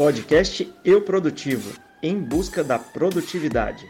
Podcast Eu Produtivo em busca da produtividade.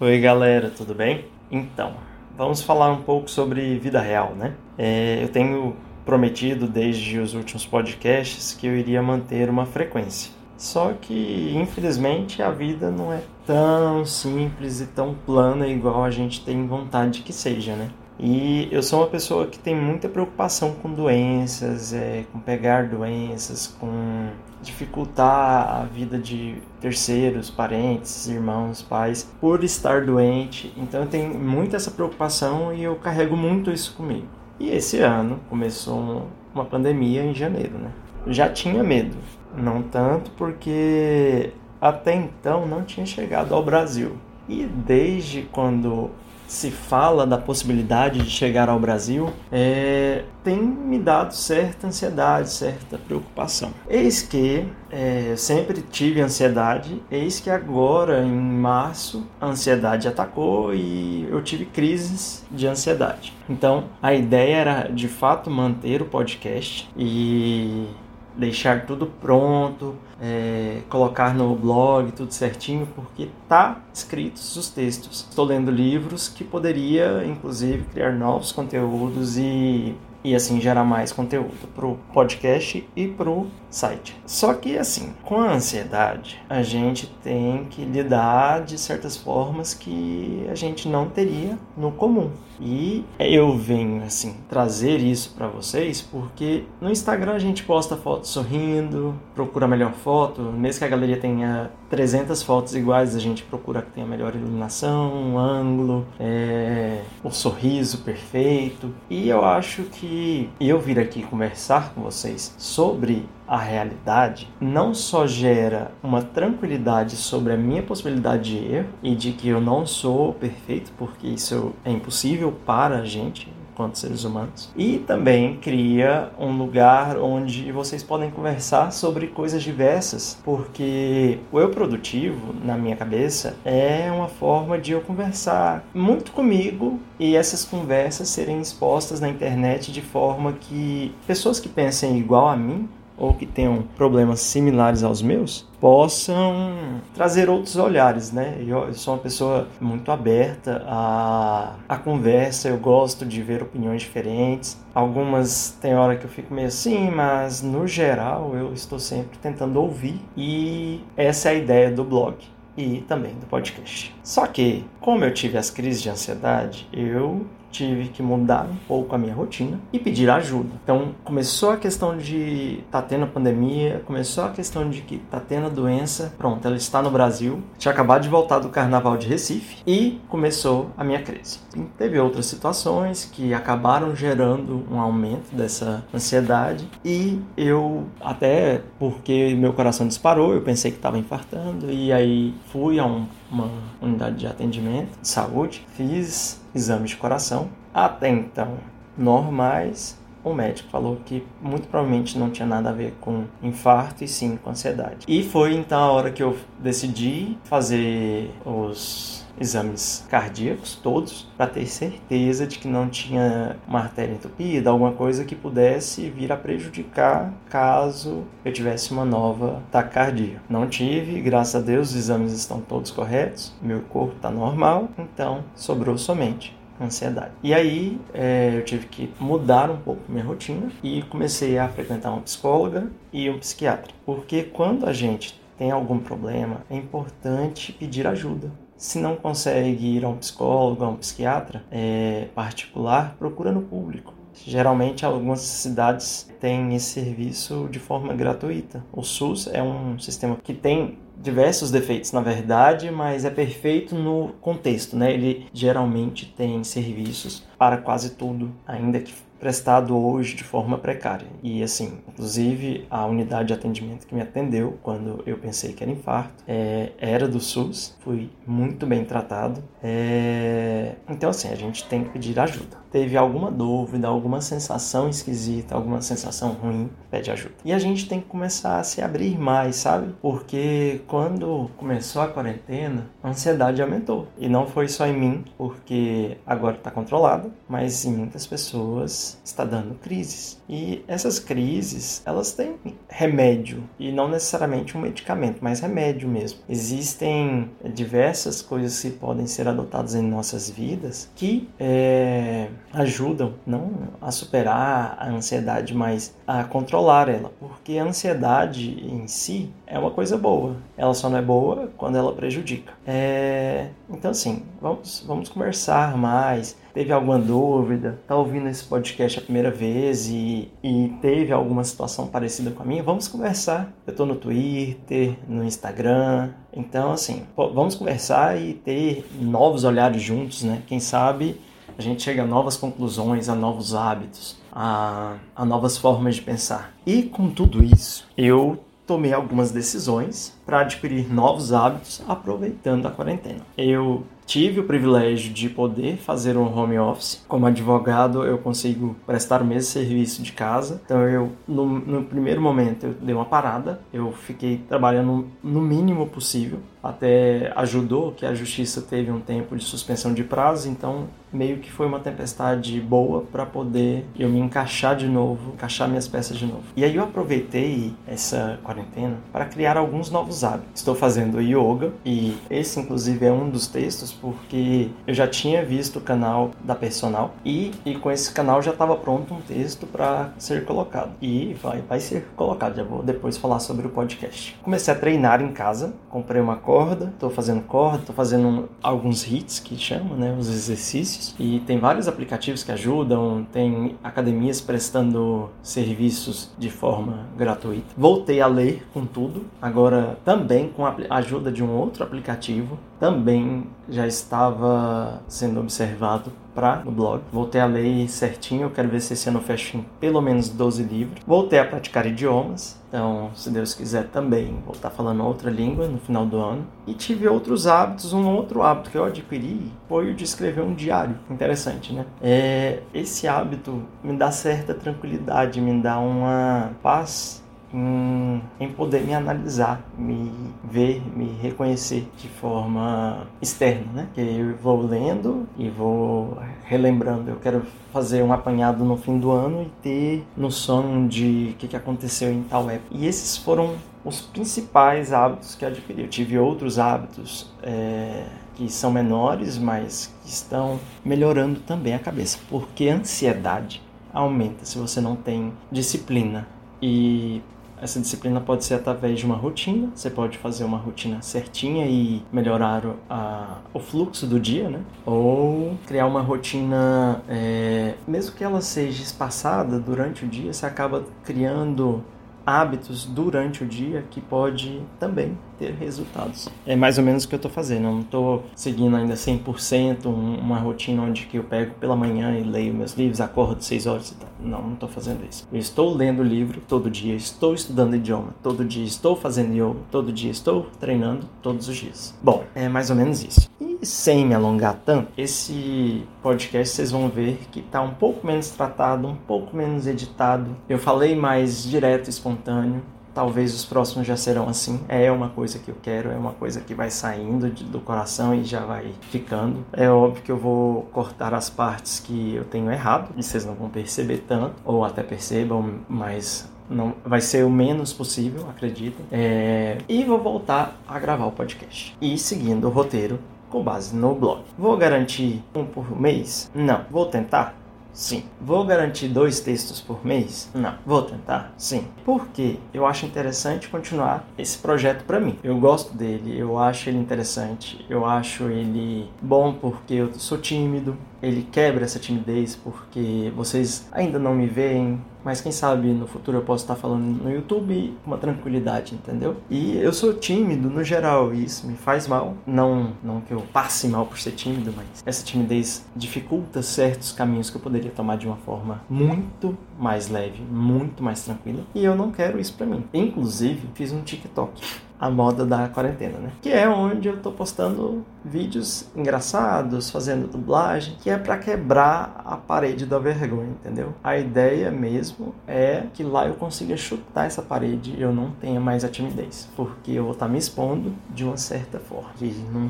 Oi, galera, tudo bem? Então, vamos falar um pouco sobre vida real, né? É, eu tenho prometido desde os últimos podcasts que eu iria manter uma frequência. Só que, infelizmente, a vida não é tão simples e tão plana igual a gente tem vontade que seja, né? E eu sou uma pessoa que tem muita preocupação com doenças, é, com pegar doenças, com dificultar a vida de terceiros, parentes, irmãos, pais, por estar doente. Então eu tenho muito essa preocupação e eu carrego muito isso comigo. E esse ano começou uma pandemia em janeiro, né? Já tinha medo, não tanto porque até então não tinha chegado ao Brasil. E desde quando se fala da possibilidade de chegar ao Brasil é, tem me dado certa ansiedade, certa preocupação. Eis que é, sempre tive ansiedade, eis que agora em março a ansiedade atacou e eu tive crises de ansiedade. Então a ideia era de fato manter o podcast e deixar tudo pronto, é, colocar no blog tudo certinho, porque tá escritos os textos. Estou lendo livros que poderia, inclusive, criar novos conteúdos e e assim gerar mais conteúdo para o podcast e para o site. Só que assim, com a ansiedade, a gente tem que lidar de certas formas que a gente não teria no comum. E eu venho assim trazer isso para vocês porque no Instagram a gente posta fotos sorrindo, procura a melhor foto, mesmo que a galeria tenha 300 fotos iguais, a gente procura que tenha melhor iluminação, um ângulo, é, o sorriso perfeito. E eu acho que eu vir aqui conversar com vocês sobre a realidade não só gera uma tranquilidade sobre a minha possibilidade de erro e de que eu não sou perfeito, porque isso é impossível para a gente, enquanto seres humanos. E também cria um lugar onde vocês podem conversar sobre coisas diversas, porque o eu produtivo, na minha cabeça, é uma forma de eu conversar muito comigo e essas conversas serem expostas na internet de forma que pessoas que pensem igual a mim ou que tenham problemas similares aos meus possam trazer outros olhares, né? Eu, sou uma pessoa muito aberta à, à conversa, eu gosto de ver opiniões diferentes. Algumas tem hora que eu fico meio assim, mas no geral eu estou sempre tentando ouvir e essa é a ideia do blog e também do podcast. Só que, como eu tive as crises de ansiedade, eu tive que mudar um pouco a minha rotina e pedir ajuda. Então começou a questão de tá tendo pandemia, começou a questão de que tá tendo doença, pronto, ela está no Brasil. Tinha acabado de voltar do Carnaval de Recife e começou a minha crise. E teve outras situações que acabaram gerando um aumento dessa ansiedade e eu até porque meu coração disparou, eu pensei que estava infartando e aí fui a um uma unidade de atendimento de saúde, fiz exames de coração, até então normais. O médico falou que muito provavelmente não tinha nada a ver com infarto e sim com ansiedade. E foi então a hora que eu decidi fazer os exames cardíacos todos para ter certeza de que não tinha uma artéria entupida, alguma coisa que pudesse vir a prejudicar caso eu tivesse uma nova taquicardia. Não tive, graças a Deus os exames estão todos corretos, meu corpo está normal, então sobrou somente ansiedade. E aí é, eu tive que mudar um pouco minha rotina e comecei a frequentar uma psicóloga e um psiquiatra, porque quando a gente tem algum problema, é importante pedir ajuda. Se não consegue ir a um psicólogo, a um psiquiatra é, particular, procura no público. Geralmente, algumas cidades têm esse serviço de forma gratuita. O SUS é um sistema que tem diversos defeitos, na verdade, mas é perfeito no contexto, né? Ele geralmente tem serviços para quase tudo, ainda que prestado hoje de forma precária. E assim, inclusive a unidade de atendimento que me atendeu quando eu pensei que era infarto é, era do SUS, fui muito bem tratado. É, então assim, a gente tem que pedir ajuda. Teve alguma dúvida, alguma sensação esquisita, alguma sensação ruim, pede ajuda. E a gente tem que começar a se abrir mais, sabe? Porque quando começou a quarentena, a ansiedade aumentou. E não foi só em mim, porque agora está controlada, mas em muitas pessoas está dando crises. E essas crises, elas têm remédio e não necessariamente um medicamento, mas remédio mesmo. Existem diversas coisas que podem ser adotadas em nossas vidas que é, ajudam não a superar a ansiedade, mas a controlar ela, porque a ansiedade em si é uma coisa boa. Ela só não é boa quando ela prejudica. É... Então, assim, vamos, vamos conversar mais. Teve alguma dúvida? Tá ouvindo esse podcast a primeira vez e, e teve alguma situação parecida com a minha? Vamos conversar. Eu tô no Twitter, no Instagram. Então, assim, vamos conversar e ter novos olhares juntos, né? Quem sabe a gente chega a novas conclusões, a novos hábitos, a, a novas formas de pensar. E com tudo isso, eu tomei algumas decisões para adquirir novos hábitos aproveitando a quarentena. Eu tive o privilégio de poder fazer um home office. Como advogado, eu consigo prestar o mesmo serviço de casa. Então, eu no, no primeiro momento eu dei uma parada. Eu fiquei trabalhando no mínimo possível. Até ajudou que a justiça teve um tempo de suspensão de prazo, então meio que foi uma tempestade boa para poder eu me encaixar de novo, encaixar minhas peças de novo. E aí eu aproveitei essa quarentena para criar alguns novos hábitos. Estou fazendo yoga e esse inclusive é um dos textos porque eu já tinha visto o canal da personal e, e com esse canal já estava pronto um texto para ser colocado. E vai, vai ser colocado, já vou depois falar sobre o podcast. Comecei a treinar em casa, comprei uma corda, estou fazendo corda, estou fazendo alguns hits que chamam, né, os exercícios. E tem vários aplicativos que ajudam, tem academias prestando serviços de forma gratuita. Voltei a ler com tudo, agora também com a ajuda de um outro aplicativo também já estava sendo observado para no blog. Voltei a ler certinho, quero ver se esse ano fecho em pelo menos 12 livros. Voltei a praticar idiomas, então, se Deus quiser também voltar falando outra língua no final do ano. E tive outros hábitos, um outro hábito que eu adquiri foi o de escrever um diário. Interessante, né? É, esse hábito me dá certa tranquilidade, me dá uma paz em, em poder me analisar, me ver, me reconhecer de forma externa, né? Que eu vou lendo e vou relembrando. Eu quero fazer um apanhado no fim do ano e ter noção de o que, que aconteceu em tal época. E esses foram os principais hábitos que adquiri. Eu tive outros hábitos é, que são menores, mas que estão melhorando também a cabeça, porque a ansiedade aumenta se você não tem disciplina. E essa disciplina pode ser através de uma rotina, você pode fazer uma rotina certinha e melhorar o, a, o fluxo do dia, né? Ou criar uma rotina, é, mesmo que ela seja espaçada durante o dia, você acaba criando hábitos durante o dia que pode também ter resultados. É mais ou menos o que eu estou fazendo. Eu não estou seguindo ainda 100% uma rotina onde que eu pego pela manhã e leio meus livros, acordo 6 horas e tal. Não, não estou fazendo isso. Eu estou lendo livro todo dia, estou estudando idioma todo dia, estou fazendo yoga todo dia, estou treinando todos os dias. Bom, é mais ou menos isso. E sem me alongar tanto, esse podcast vocês vão ver que está um pouco menos tratado, um pouco menos editado. Eu falei mais direto, espontâneo. Talvez os próximos já serão assim. É uma coisa que eu quero, é uma coisa que vai saindo do coração e já vai ficando. É óbvio que eu vou cortar as partes que eu tenho errado, e vocês não vão perceber tanto, ou até percebam, mas não vai ser o menos possível, acreditem. É, e vou voltar a gravar o podcast. E seguindo o roteiro com base no blog. Vou garantir um por mês? Não. Vou tentar? Sim. Vou garantir dois textos por mês? Não. Vou tentar? Sim. Porque eu acho interessante continuar esse projeto para mim. Eu gosto dele, eu acho ele interessante, eu acho ele bom porque eu sou tímido, ele quebra essa timidez porque vocês ainda não me veem, mas quem sabe no futuro eu posso estar falando no YouTube com uma tranquilidade, entendeu? E eu sou tímido no geral e isso me faz mal. Não, não que eu passe mal por ser tímido, mas essa timidez dificulta certos caminhos que eu poderia tomar de uma forma muito mais leve, muito mais tranquila. E eu não quero isso para mim. Inclusive, fiz um TikTok a moda da quarentena, né? Que é onde eu tô postando vídeos engraçados, fazendo dublagem, que é para quebrar a parede da vergonha, entendeu? A ideia mesmo é que lá eu consiga chutar essa parede e eu não tenha mais a timidez, porque eu vou estar tá me expondo de uma certa forma e, não,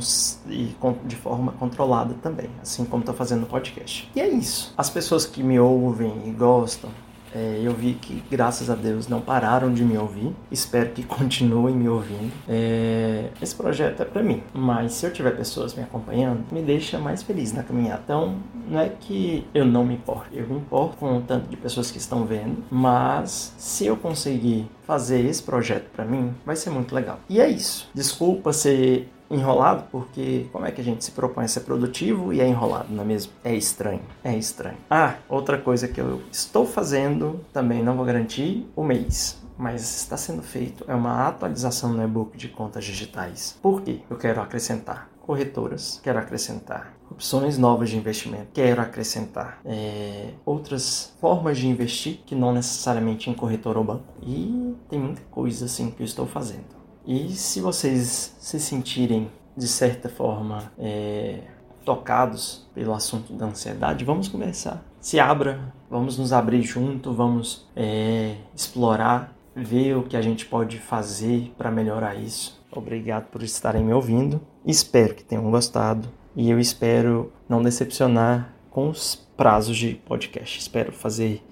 e de forma controlada também, assim como estou fazendo no podcast. E é isso. As pessoas que me ouvem e gostam é, eu vi que, graças a Deus, não pararam de me ouvir. Espero que continuem me ouvindo. É, esse projeto é para mim, mas se eu tiver pessoas me acompanhando, me deixa mais feliz na caminhada. Então, não é que eu não me importo, eu me importo com o tanto de pessoas que estão vendo, mas se eu conseguir fazer esse projeto para mim, vai ser muito legal. E é isso. Desculpa ser enrolado, porque como é que a gente se propõe a ser produtivo e é enrolado, não é mesmo? É estranho, é estranho. Ah, outra coisa que eu estou fazendo, também não vou garantir o mês, mas está sendo feito, é uma atualização no e-book de contas digitais. Por quê? Eu quero acrescentar corretoras, quero acrescentar opções novas de investimento, quero acrescentar é, outras formas de investir que não necessariamente em corretora ou banco. E tem muita coisa assim que eu estou fazendo. E se vocês se sentirem, de certa forma, é, tocados pelo assunto da ansiedade, vamos conversar. Se abra, vamos nos abrir junto, vamos é, explorar, ver o que a gente pode fazer para melhorar isso. Obrigado por estarem me ouvindo. Espero que tenham gostado e eu espero não decepcionar com os prazos de podcast. Espero fazer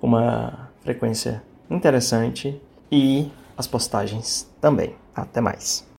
uma frequência interessante e as postagens também. Até mais.